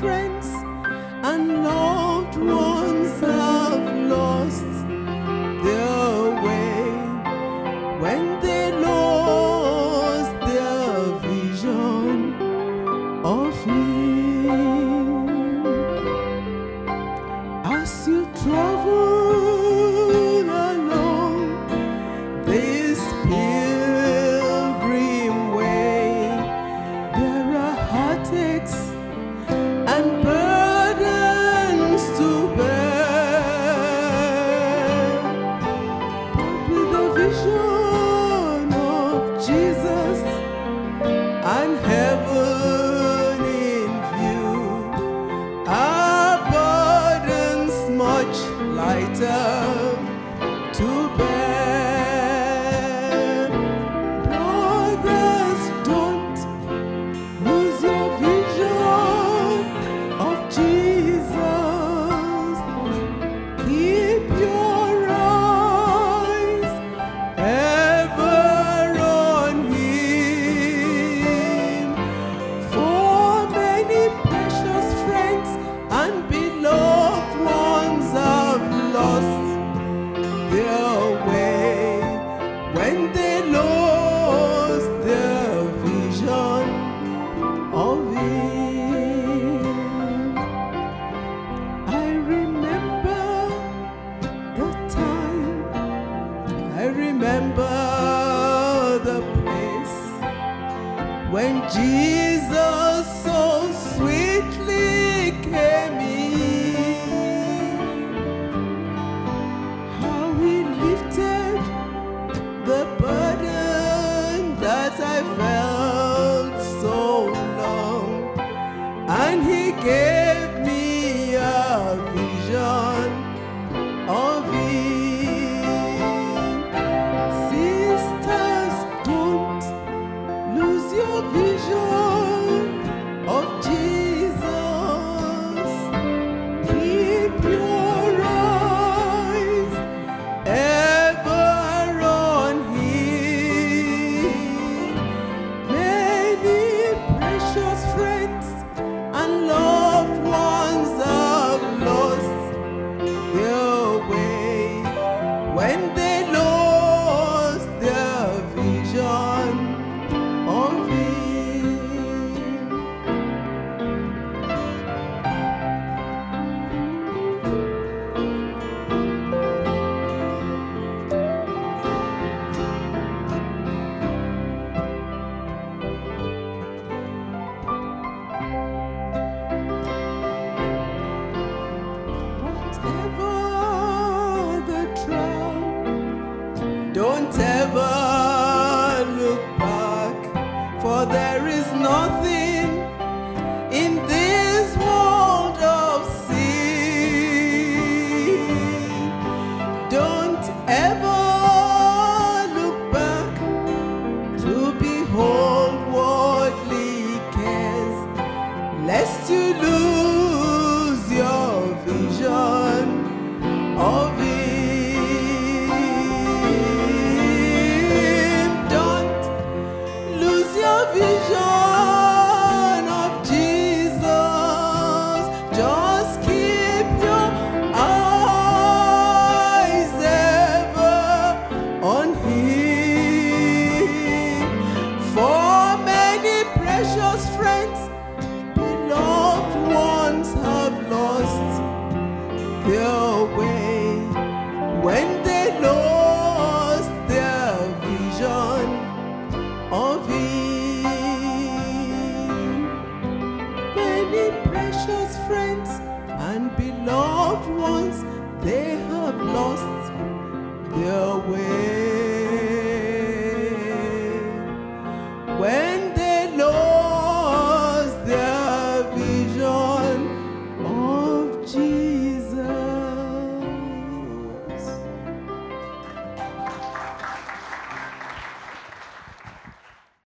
friends and loved ones have lost their way when they lost their vision of Him. As you travel lighter to bear. I remember the place when Jesus so sweetly came in. How he lifted the burden that I felt so long, and he. When their way when they lost their vision of Him. Many precious friends and beloved ones, they have lost their way.